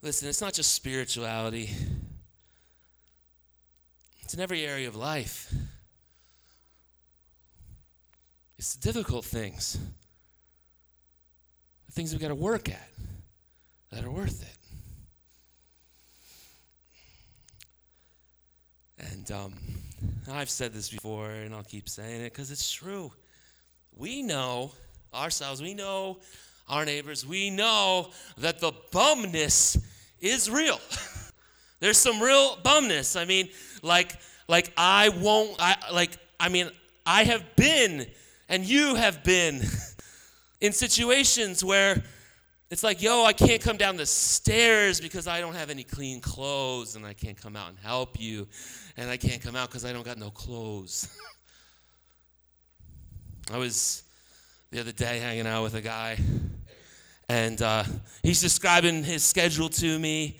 Listen, it's not just spirituality, it's in every area of life. It's the difficult things, the things we've got to work at that are worth it. And um, I've said this before, and I'll keep saying it because it's true. We know ourselves, we know our neighbors, we know that the bumness is real. There's some real bumness. I mean, like, like I won't. I like. I mean, I have been, and you have been, in situations where it's like, yo, I can't come down the stairs because I don't have any clean clothes, and I can't come out and help you, and I can't come out because I don't got no clothes. I was the other day hanging out with a guy, and uh, he's describing his schedule to me,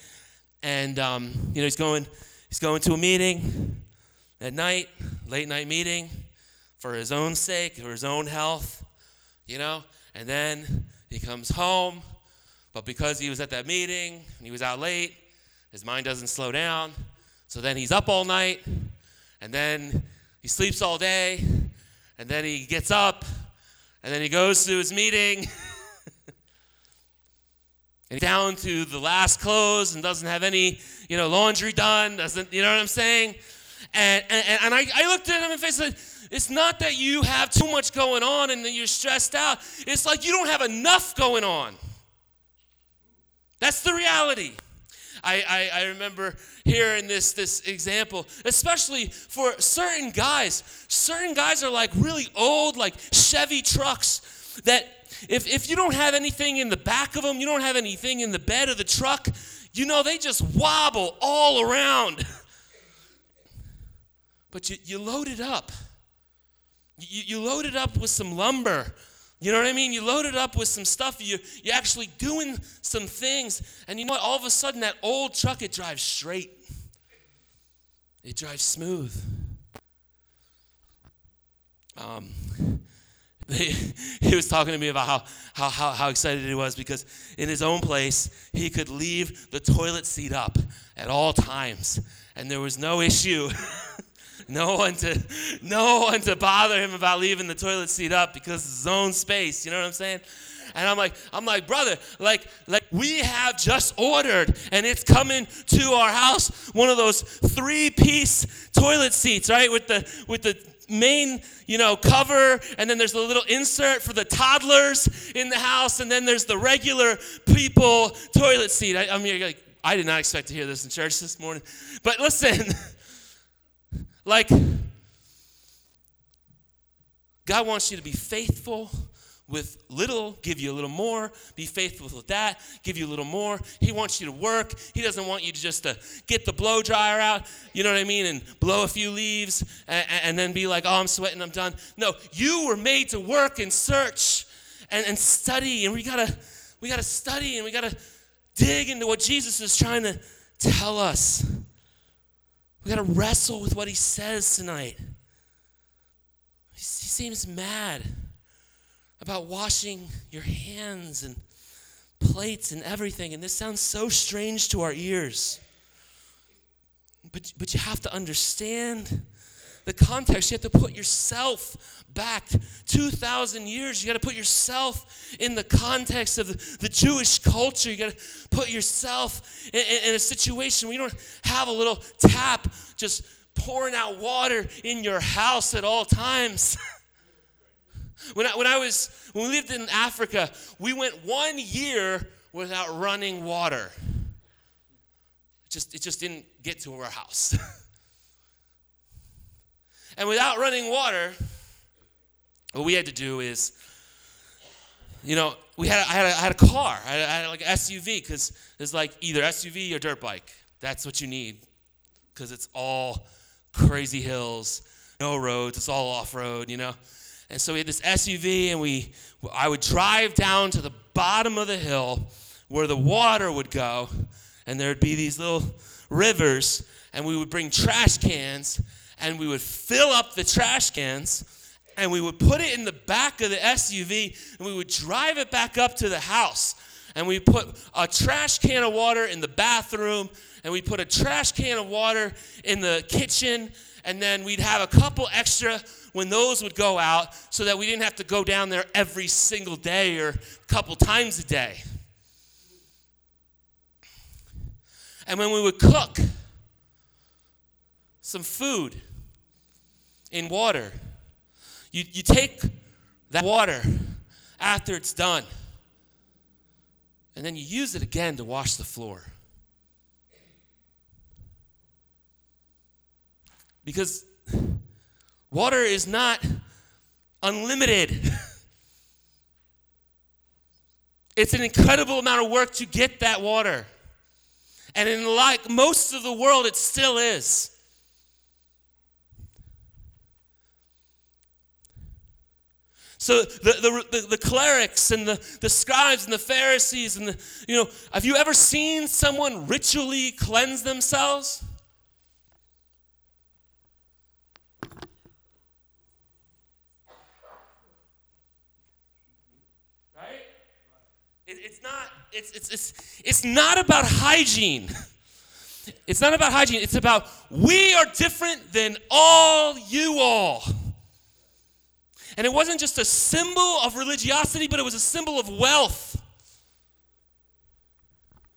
and um, you know he's going he's going to a meeting at night, late night meeting, for his own sake, for his own health, you know, and then he comes home. But because he was at that meeting and he was out late, his mind doesn't slow down. So then he's up all night, and then he sleeps all day, and then he gets up, and then he goes to his meeting. and down to the last clothes and doesn't have any, you know, laundry done, doesn't, you know what I'm saying? And, and, and I, I looked at him and said, it's not that you have too much going on and you're stressed out. It's like you don't have enough going on. That's the reality. I, I, I, remember hearing this, this example, especially for certain guys. Certain guys are like really old, like Chevy trucks, that if, if you don't have anything in the back of them, you don't have anything in the bed of the truck, you know, they just wobble all around. but you, you load it up. You, you load it up with some lumber you know what I mean? You load it up with some stuff, you, you're actually doing some things, and you know what? All of a sudden, that old truck, it drives straight, it drives smooth. Um, he was talking to me about how, how, how, how excited he was because in his own place, he could leave the toilet seat up at all times, and there was no issue. no one to no one to bother him about leaving the toilet seat up because it's his own space. You know what I'm saying? And I'm like, I'm like, brother, like, like we have just ordered, and it's coming to our house. One of those three-piece toilet seats, right, with the with the main, you know, cover, and then there's a little insert for the toddlers in the house, and then there's the regular people toilet seat. I, I mean, like, I did not expect to hear this in church this morning, but listen. Like, God wants you to be faithful with little, give you a little more. Be faithful with that, give you a little more. He wants you to work. He doesn't want you to just to get the blow dryer out, you know what I mean, and blow a few leaves and, and then be like, oh, I'm sweating, I'm done. No, you were made to work and search and, and study, and we gotta we gotta study and we gotta dig into what Jesus is trying to tell us. We got to wrestle with what he says tonight. He seems mad about washing your hands and plates and everything, and this sounds so strange to our ears. But, but you have to understand the context. You have to put yourself back 2,000 years. You got to put yourself in the context of the, Jewish culture. You got to put yourself in, in, in a situation where you don't have a little tap just pouring out water in your house at all times. when, I, when I was, when we lived in Africa, we went one year without running water. It just, it just didn't get to our house. And without running water, what we had to do is, you know, we had I had a, I had a car, I had, I had like an SUV because it's like either SUV or dirt bike. That's what you need because it's all crazy hills, no roads, it's all off road, you know. And so we had this SUV, and we I would drive down to the bottom of the hill where the water would go, and there'd be these little rivers, and we would bring trash cans and we would fill up the trash cans and we would put it in the back of the SUV and we would drive it back up to the house. And we put a trash can of water in the bathroom, and we put a trash can of water in the kitchen, and then we'd have a couple extra when those would go out so that we didn't have to go down there every single day or a couple times a day. And when we would cook some food in water, you, you take that water after it's done, and then you use it again to wash the floor. Because water is not unlimited. It's an incredible amount of work to get that water. And in like most of the world, it still is. So the, the, the, the, clerics and the, the scribes and the Pharisees and the, you know, have you ever seen someone ritually cleanse themselves? It, it's not, it's, it's, it's, it's not about hygiene. It's not about hygiene. It's about we are different than all you all. And it wasn't just a symbol of religiosity, but it was a symbol of wealth.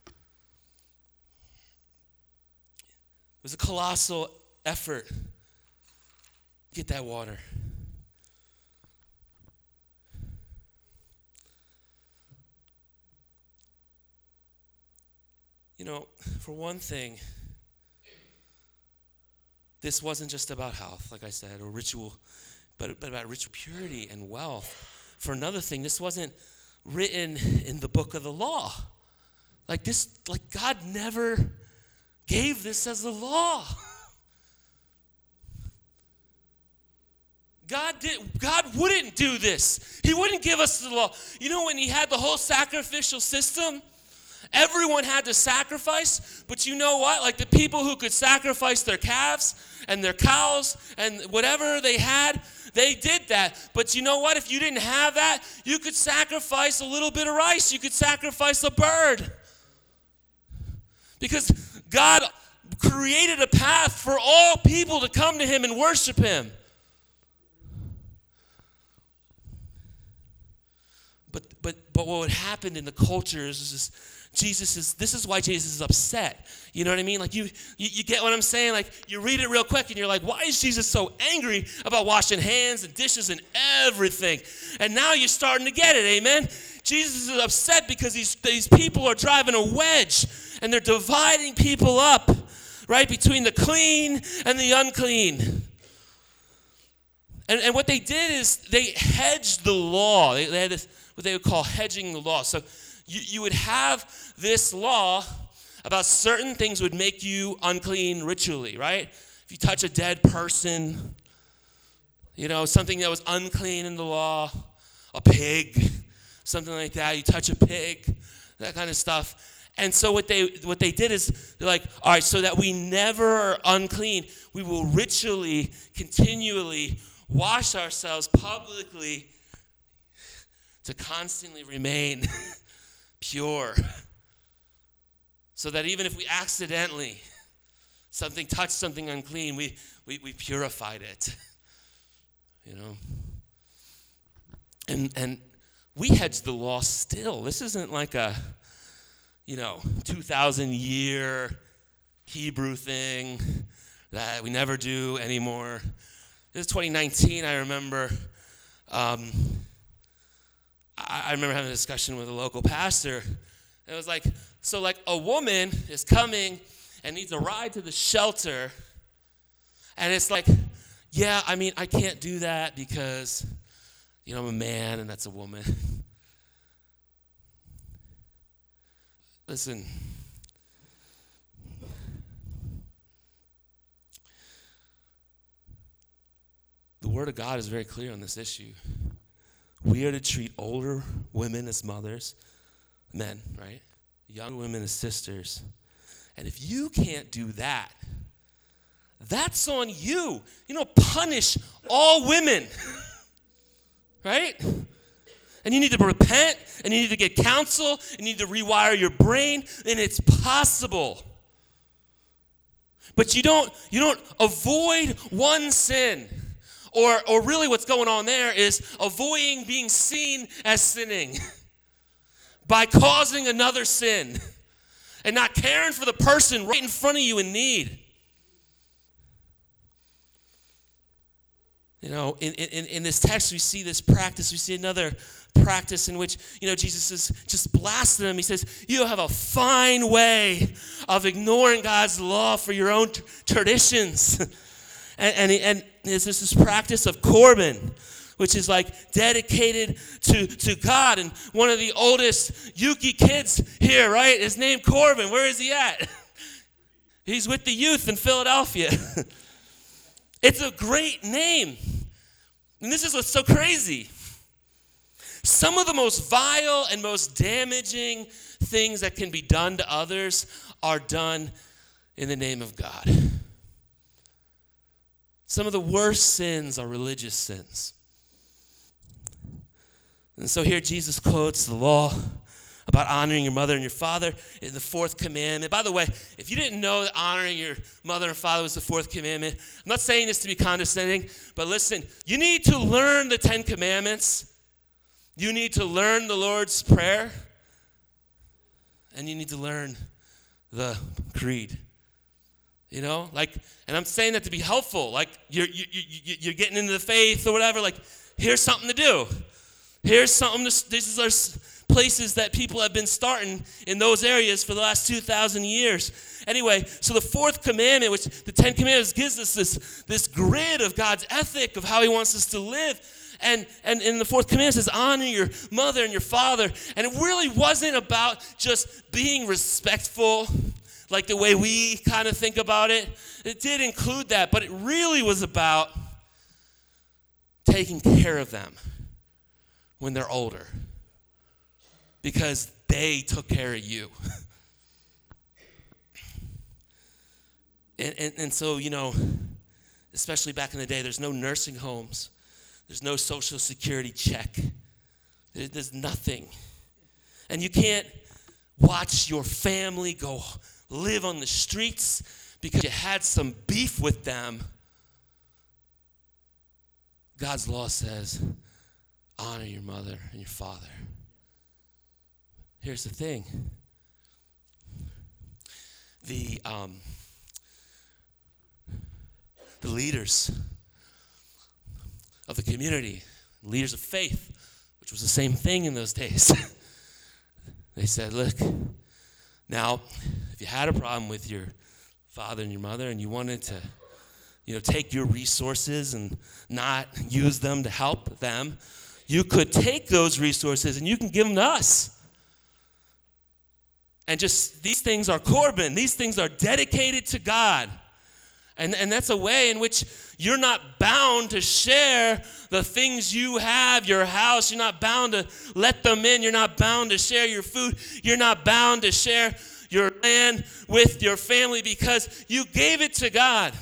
It was a colossal effort get that water. You know, for one thing, this wasn't just about health, like I said, or ritual but, but about ritual purity and wealth. For another thing, this wasn't written in the book of the law. Like this, like God never gave this as a law. God did God wouldn't do this. He wouldn't give us the law. You know when he had the whole sacrificial system, everyone had to sacrifice, but you know what? Like the people who could sacrifice their calves and their cows and whatever they had, they did that. But you know what? If you didn't have that, you could sacrifice a little bit of rice, you could sacrifice a bird. Because God created a path for all people to come to Him and worship Him. But, but, but what would happen in the culture is, is Jesus is, this is why Jesus is upset. You know what I mean? Like, you, you, you, get what I'm saying? Like, you read it real quick and you're like, why is Jesus so angry about washing hands and dishes and everything? And now you're starting to get it, amen? Jesus is upset because these, these people are driving a wedge and they're dividing people up, right, between the clean and the unclean. And, and what they did is they hedged the law. They, they had this, what they would call hedging the law. So you, you would have this law about certain things would make you unclean ritually, right? If you touch a dead person, you know, something that was unclean in the law, a pig, something like that, you touch a pig, that kind of stuff. And so what they what they did is they're like, all right, so that we never are unclean, we will ritually, continually wash ourselves publicly to constantly remain pure. So that even if we accidentally something touched something unclean, we, we, we purified it. You know? And and we hedge the law still. This isn't like a, you know, 2,000 year Hebrew thing that we never do anymore. This is 2019, I remember. Um, I, remember having a discussion with a local pastor. It was like, so like a woman is coming and needs a ride to the shelter, and it's like, yeah, I mean, I can't do that because, you know, I'm a man and that's a woman. Listen. The Word of God is very clear on this issue. We are to treat older women as mothers, men, right? Young women as sisters. And if you can't do that, that's on you. You know, punish all women, right? And you need to repent and you need to get counsel and you need to rewire your brain, and it's possible. But you don't you don't avoid one sin. Or or really what's going on there is avoiding being seen as sinning by causing another sin and not caring for the person right in front of you in need. You know, in, in, in this text, we see this practice. We see another practice in which, you know, Jesus is just blasting them. He says, You have a fine way of ignoring God's law for your own t- traditions. and, and, and there's this this practice of Corban, which is like dedicated to, to God. And one of the oldest Yuki kids here, right, is named Corbin. Where is he at? He's with the youth in Philadelphia. it's a great name. And this is what's so crazy. Some of the most vile and most damaging things that can be done to others are done in the name of God. Some of the worst sins are religious sins. And so here Jesus quotes the law about honoring your mother and your father in the fourth commandment. By the way, if you didn't know that honoring your mother and father was the fourth commandment, I'm not saying this to be condescending, but listen, you need to learn the Ten Commandments you need to learn the Lord's Prayer, and you need to learn the creed. You know, like, and I'm saying that to be helpful. Like, you're, you, you, you're getting into the faith or whatever. Like, here's something to do. Here's something to, this is places that people have been starting in those areas for the last 2,000 years. Anyway, so the fourth commandment, which the Ten Commandments gives us this, this grid of God's ethic of how He wants us to live. And, and in the fourth commandment says, honor your mother and your father. And it really wasn't about just being respectful, like the way we kind of think about it. It did include that, but it really was about taking care of them when they're older because they took care of you. and, and, and so, you know, especially back in the day, there's no nursing homes. There's no social security check. There's nothing. And you can't watch your family go live on the streets because you had some beef with them. God's law says honor your mother and your father. Here's the thing the, um, the leaders of the community, leaders of faith, which was the same thing in those days. they said, Look, now, if you had a problem with your father and your mother and you wanted to, you know, take your resources and not use them to help them, you could take those resources and you can give them to us. And just these things are Corban, these things are dedicated to God. And, and that's a way in which you're not bound to share the things you have, your house. You're not bound to let them in. You're not bound to share your food. You're not bound to share your land with your family because you gave it to God.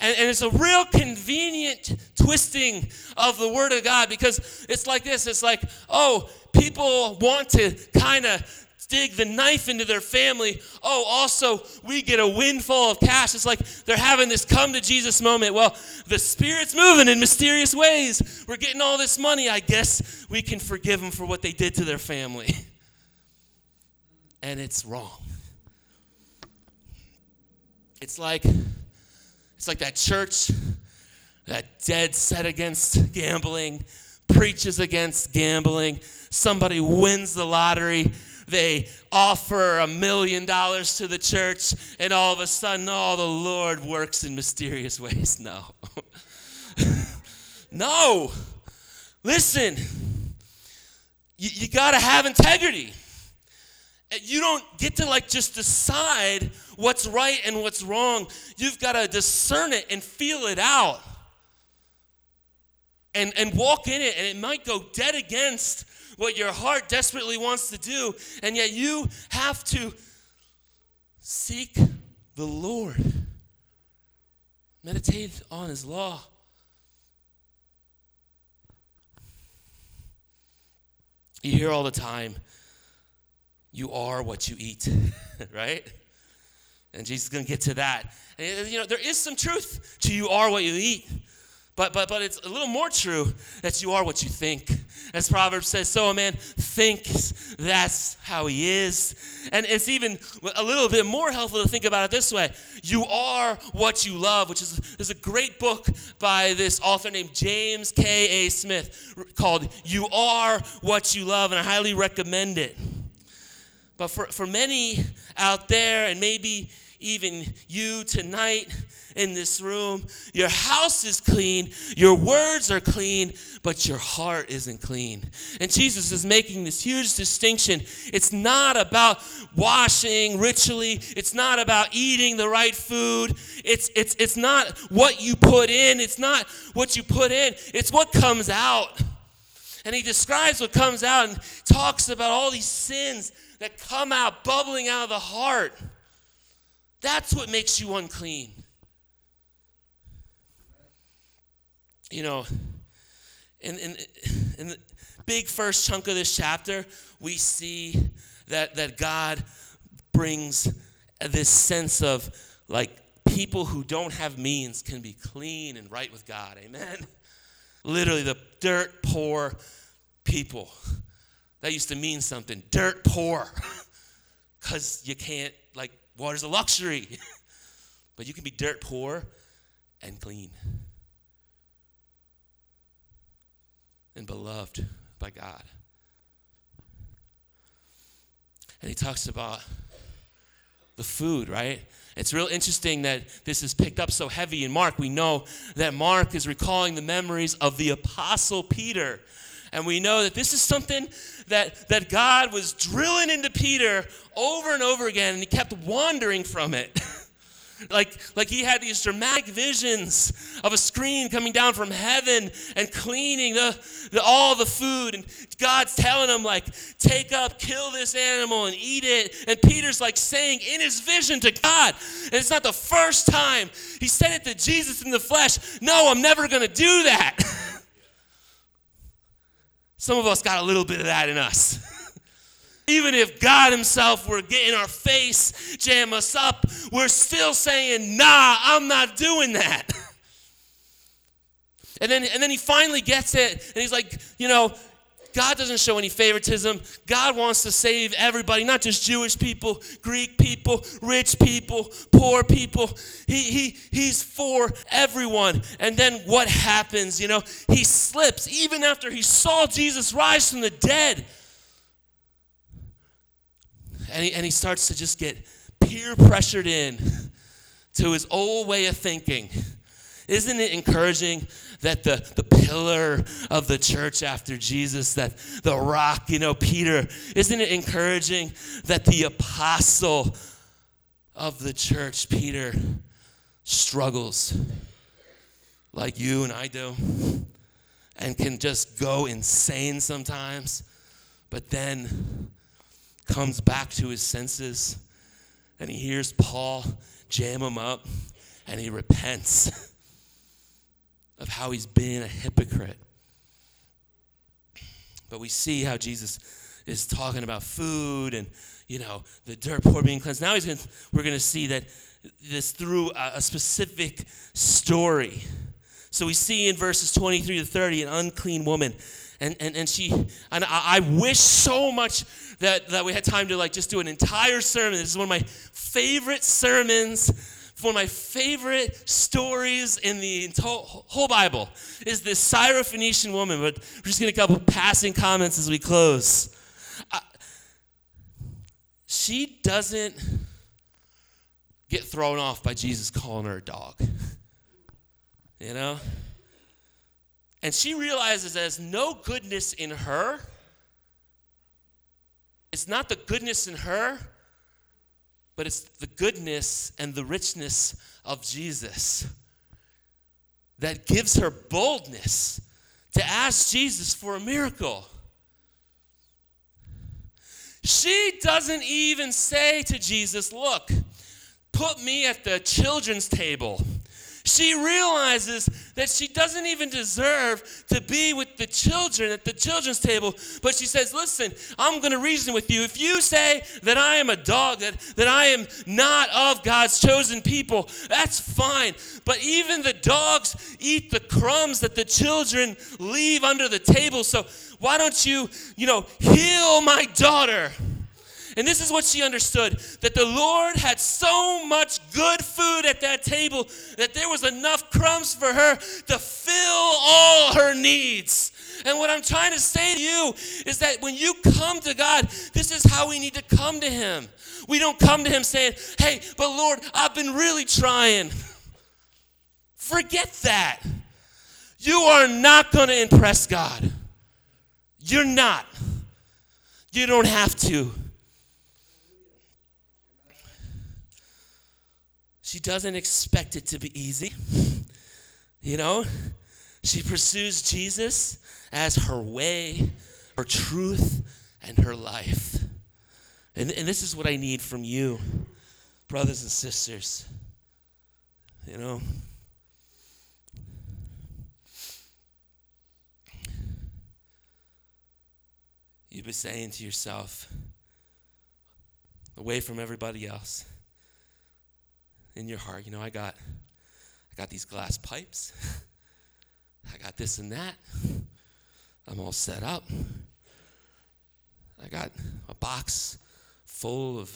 And, and, it's a real convenient twisting of the Word of God because it's like this it's like, oh, people want to kind of dig the knife into their family. Oh, also, we get a windfall of cash. It's like they're having this come to Jesus moment. Well, the Spirit's moving in mysterious ways. We're getting all this money. I guess we can forgive them for what they did to their family. And it's wrong. It's like it's like that church that dead set against gambling, preaches against gambling. Somebody wins the lottery they offer a million dollars to the church, and all of a sudden, oh, the Lord works in mysterious ways. No. no. Listen, you, you got to have integrity. You don't get to like just decide what's right and what's wrong. You've got to discern it and feel it out. And, and walk in it, and it might go dead against what your heart desperately wants to do, and yet you have to seek the Lord. Meditate on His law. You hear all the time, you are what you eat, right? And Jesus is going to get to that. And, uh, you know, there is some truth to you are what you eat. But, but, but it's a little more true that you are what you think. As Proverbs says, so a man thinks that's how he is. And it's even a little bit more helpful to think about it this way You are what you love, which is there's a great book by this author named James K.A. Smith called You Are What You Love, and I highly recommend it. But for, for many out there, and maybe even you tonight in this room. Your house is clean, your words are clean, but your heart isn't clean. And Jesus is making this huge distinction. It's not about washing ritually, it's not about eating the right food, it's, it's, it's not what you put in, it's not what you put in, it's what comes out. And he describes what comes out and talks about all these sins that come out, bubbling out of the heart. That's what makes you unclean. You know, in, in, in the big first chunk of this chapter, we see that, that God brings this sense of like people who don't have means can be clean and right with God. Amen. Literally, the dirt poor people. That used to mean something. Dirt poor. Because you can't, like, Water's a luxury. but you can be dirt poor and clean and beloved by God. And he talks about the food, right? It's real interesting that this is picked up so heavy in Mark. We know that Mark is recalling the memories of the apostle Peter. And we know that this is something that, that God was drilling into Peter over and over again, and he kept wandering from it. like, like he had these dramatic visions of a screen coming down from heaven and cleaning the, the, all the food. And God's telling him, like, take up, kill this animal and eat it. And Peter's like saying in his vision to God, and it's not the first time he said it to Jesus in the flesh, no, I'm never going to do that. Some of us got a little bit of that in us. Even if God Himself were getting our face, jam us up, we're still saying, nah, I'm not doing that. And then, and then he finally gets it, and he's like, you know, God doesn't show any favoritism. God wants to save everybody, not just Jewish people, Greek people, rich people, poor people. He, he, he's for everyone. And then what happens? You know, he slips even after he saw Jesus rise from the dead. And he, and he starts to just get peer pressured in to his old way of thinking. Isn't it encouraging that the, the pillar of the church after Jesus, that the rock, you know, Peter, isn't it encouraging that the apostle of the church, Peter, struggles like you and I do and can just go insane sometimes, but then comes back to his senses and he hears Paul jam him up and he repents. of how he's been a hypocrite. But we see how Jesus is talking about food and, you know, the dirt poor being cleansed. Now he's gonna, we're going to see that this through a, a specific story. So we see in verses 23 to 30 an unclean woman. And, and, and she, and I, I wish so much that, that we had time to like just do an entire sermon. This is one of my favorite sermons one of my favorite stories in the whole Bible is this Syrophoenician woman, but we're just going to a couple passing comments as we close. She doesn't get thrown off by Jesus calling her a dog. You know? And she realizes there's no goodness in her. It's not the goodness in her but it's the goodness and the richness of Jesus that gives her boldness to ask Jesus for a miracle. She doesn't even say to Jesus, Look, put me at the children's table. She realizes that she doesn't even deserve to be with the children at the children's table, but she says, Listen, I'm going to reason with you. If you say that I am a dog, that, that I am not of God's chosen people, that's fine. But even the dogs eat the crumbs that the children leave under the table. So why don't you, you know, heal my daughter? And this is what she understood that the Lord had so much good food at that table that there was enough crumbs for her to fill all her needs. And what I'm trying to say to you is that when you come to God, this is how we need to come to Him. We don't come to Him saying, Hey, but Lord, I've been really trying. Forget that. You are not going to impress God. You're not. You don't have to. She doesn't expect it to be easy. You know, she pursues Jesus as her way, her truth, and her life. And, and this is what I need from you, brothers and sisters. You know, you've been saying to yourself, away from everybody else, in your heart, you know, I got I got these glass pipes. I got this and that. I'm all set up. I got a box full of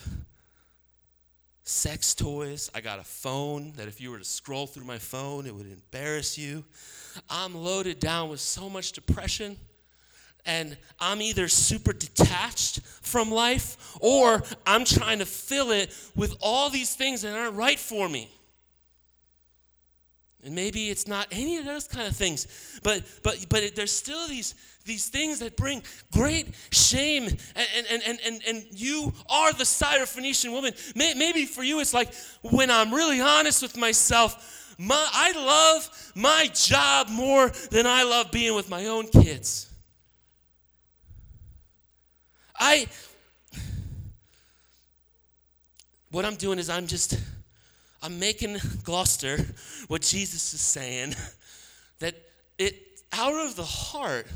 sex toys. I got a phone that if you were to scroll through my phone, it would embarrass you. I'm loaded down with so much depression and I'm either super detached from life or I'm trying to fill it with all these things that aren't right for me. And maybe it's not any of those kind of things, but but but it, there's still these these things that bring great shame, and and and and, and you are the Syrophoenician woman. Maybe for you it's like when I'm really honest with myself, my, I love my job more than I love being with my own kids. I, what I'm doing is I'm just, I'm making Gloucester what Jesus is saying that it, out of the heart,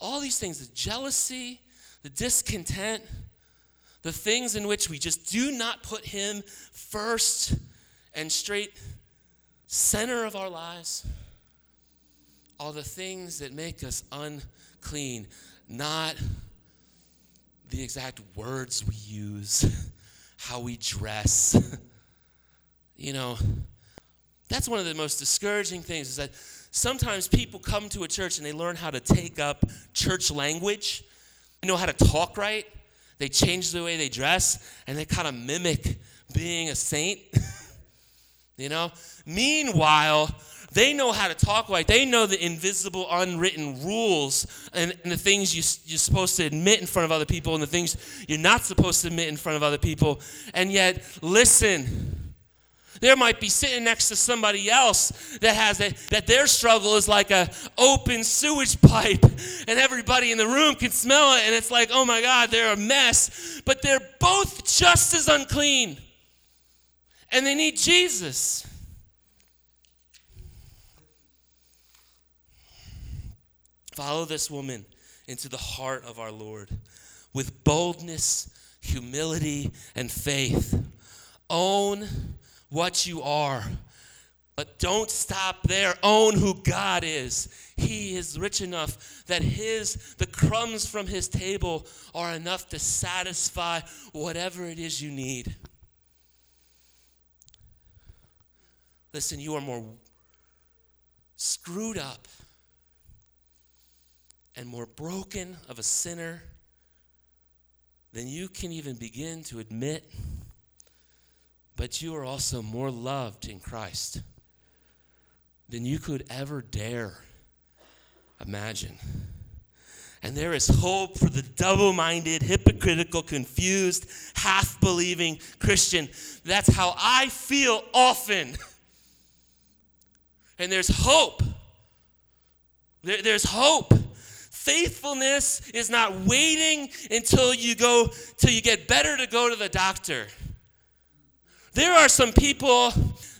all these things, the jealousy, the discontent, the things in which we just do not put Him first and straight center of our lives, all the things that make us unclean, not the exact words we use, how we dress. you know, that's one of the most discouraging things is that sometimes people come to a church and they learn how to take up church language, they know how to talk right, they change the way they dress, and they kind of mimic being a saint. you know? Meanwhile, they know how to talk right. They know the invisible, unwritten rules and, and, the things you, you're supposed to admit in front of other people and the things you're not supposed to admit in front of other people. And yet, listen. There might be sitting next to somebody else that has a, that their struggle is like a open sewage pipe, and everybody in the room can smell it, and it's like, oh my God, they're a mess. But they're both just as unclean, and they need Jesus. Follow this woman into the heart of our Lord with boldness, humility, and faith. Own what you are. But don't stop there. Own who God is. He is rich enough that his the crumbs from his table are enough to satisfy whatever it is you need. Listen, you are more screwed up and more broken of a sinner than you can even begin to admit. But you are also more loved in Christ than you could ever dare imagine. And there is hope for the double minded, hypocritical, confused, half believing Christian. That's how I feel often. And there's hope. There's hope. Faithfulness is not waiting until you go till you get better to go to the doctor. There are some people,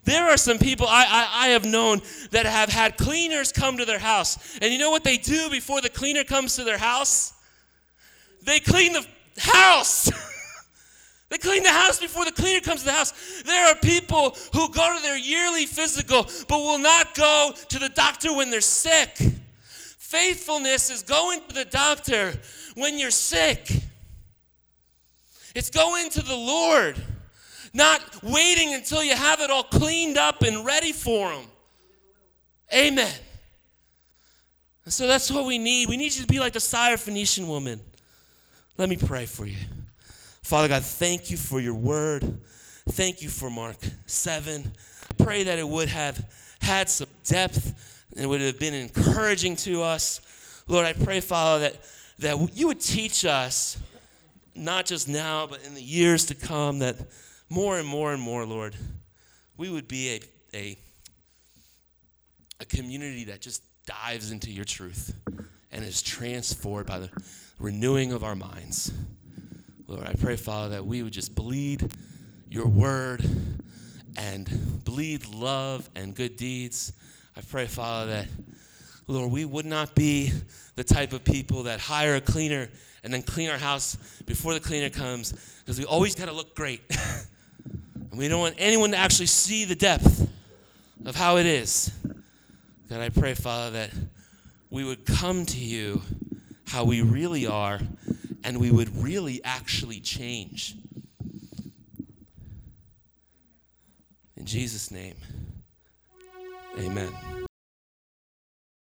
there are some people I, I, I have known that have had cleaners come to their house. And you know what they do before the cleaner comes to their house? They clean the house. They clean the house before the cleaner comes to the house. There are people who go to their yearly physical but will not go to the doctor when they're sick. Faithfulness is going to the doctor when you're sick. It's going to the Lord, not waiting until you have it all cleaned up and ready for Him. Amen. So that's what we need. We need you to be like the Syrophoenician woman. Let me pray for you. Father God, thank you for your word. Thank you for Mark 7. Pray that it would have had some depth and it would have been encouraging to us. Lord, I pray, Father, that, that you would teach us, not just now, but in the years to come, that more and more and more, Lord, we would be a, a, a community that just dives into your truth and is transformed by the renewing of our minds. Lord, I pray, Father, that we would just bleed your word and bleed love and good deeds. I pray, Father, that, Lord, we would not be the type of people that hire a cleaner and then clean our house before the cleaner comes because we always got to look great. and we don't want anyone to actually see the depth of how it is. God, I pray, Father, that we would come to you how we really are and we would really actually change. In Jesus' name, amen.